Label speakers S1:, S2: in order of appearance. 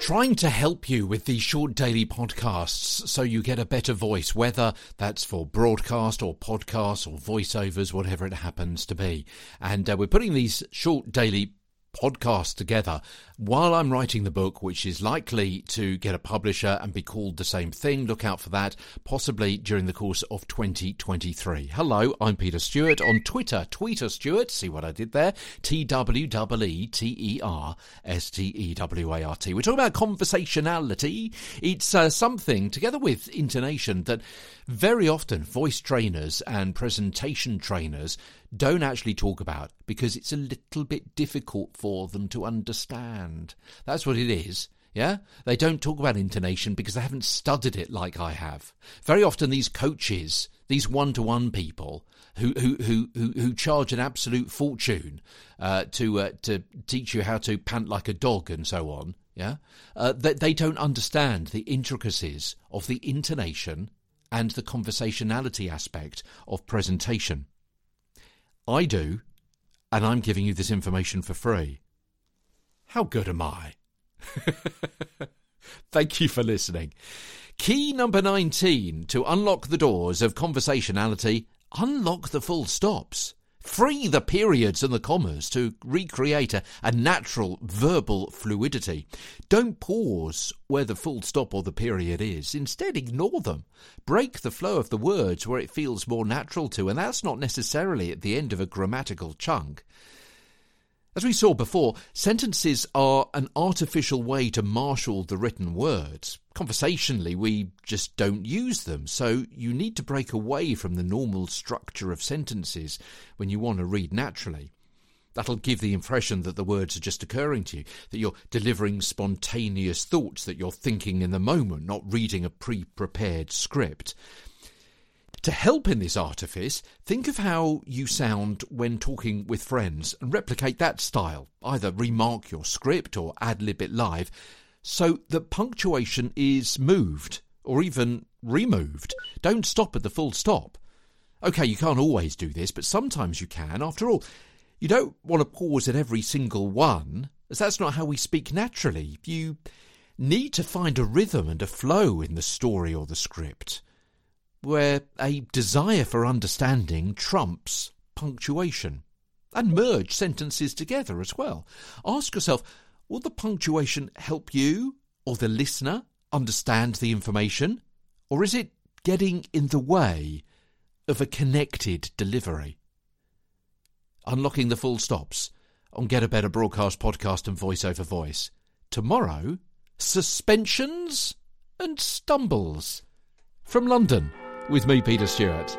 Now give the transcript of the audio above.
S1: Trying to help you with these short daily podcasts so you get a better voice, whether that's for broadcast or podcasts or voiceovers, whatever it happens to be. And uh, we're putting these short daily podcast together while I'm writing the book, which is likely to get a publisher and be called the same thing. Look out for that, possibly during the course of 2023. Hello, I'm Peter Stewart on Twitter. Tweeter Stewart, see what I did there? T W E E T E R S T E W A R T. We're talking about conversationality. It's uh, something, together with intonation, that very often voice trainers and presentation trainers don't actually talk about because it's a little bit difficult for them to understand. That's what it is. Yeah? They don't talk about intonation because they haven't studied it like I have. Very often these coaches, these one-to-one people who who who who, who charge an absolute fortune uh, to uh, to teach you how to pant like a dog and so on, yeah? Uh, they, they don't understand the intricacies of the intonation and the conversationality aspect of presentation. I do, and I'm giving you this information for free. How good am I? Thank you for listening. Key number 19 to unlock the doors of conversationality unlock the full stops. Free the periods and the commas to recreate a, a, natural verbal fluidity. Don't pause where the full stop or the period is. Instead, ignore them. Break the flow of the words where it feels more natural to, and that's not necessarily at the end of a grammatical chunk. As we saw before, sentences are an artificial way to marshal the written words. Conversationally, we just don't use them, so you need to break away from the normal structure of sentences when you want to read naturally. That'll give the impression that the words are just occurring to you, that you're delivering spontaneous thoughts, that you're thinking in the moment, not reading a pre prepared script. To help in this artifice, think of how you sound when talking with friends and replicate that style. Either remark your script or ad lib it live so that punctuation is moved or even removed. Don't stop at the full stop. Okay, you can't always do this, but sometimes you can. After all, you don't want to pause at every single one, as that's not how we speak naturally. You need to find a rhythm and a flow in the story or the script where a desire for understanding trumps punctuation. And merge sentences together as well. Ask yourself will the punctuation help you or the listener understand the information? Or is it getting in the way of a connected delivery? Unlocking the full stops on Get a Better Broadcast podcast and voice over voice. Tomorrow, suspensions and stumbles. From London with me, Peter Stewart.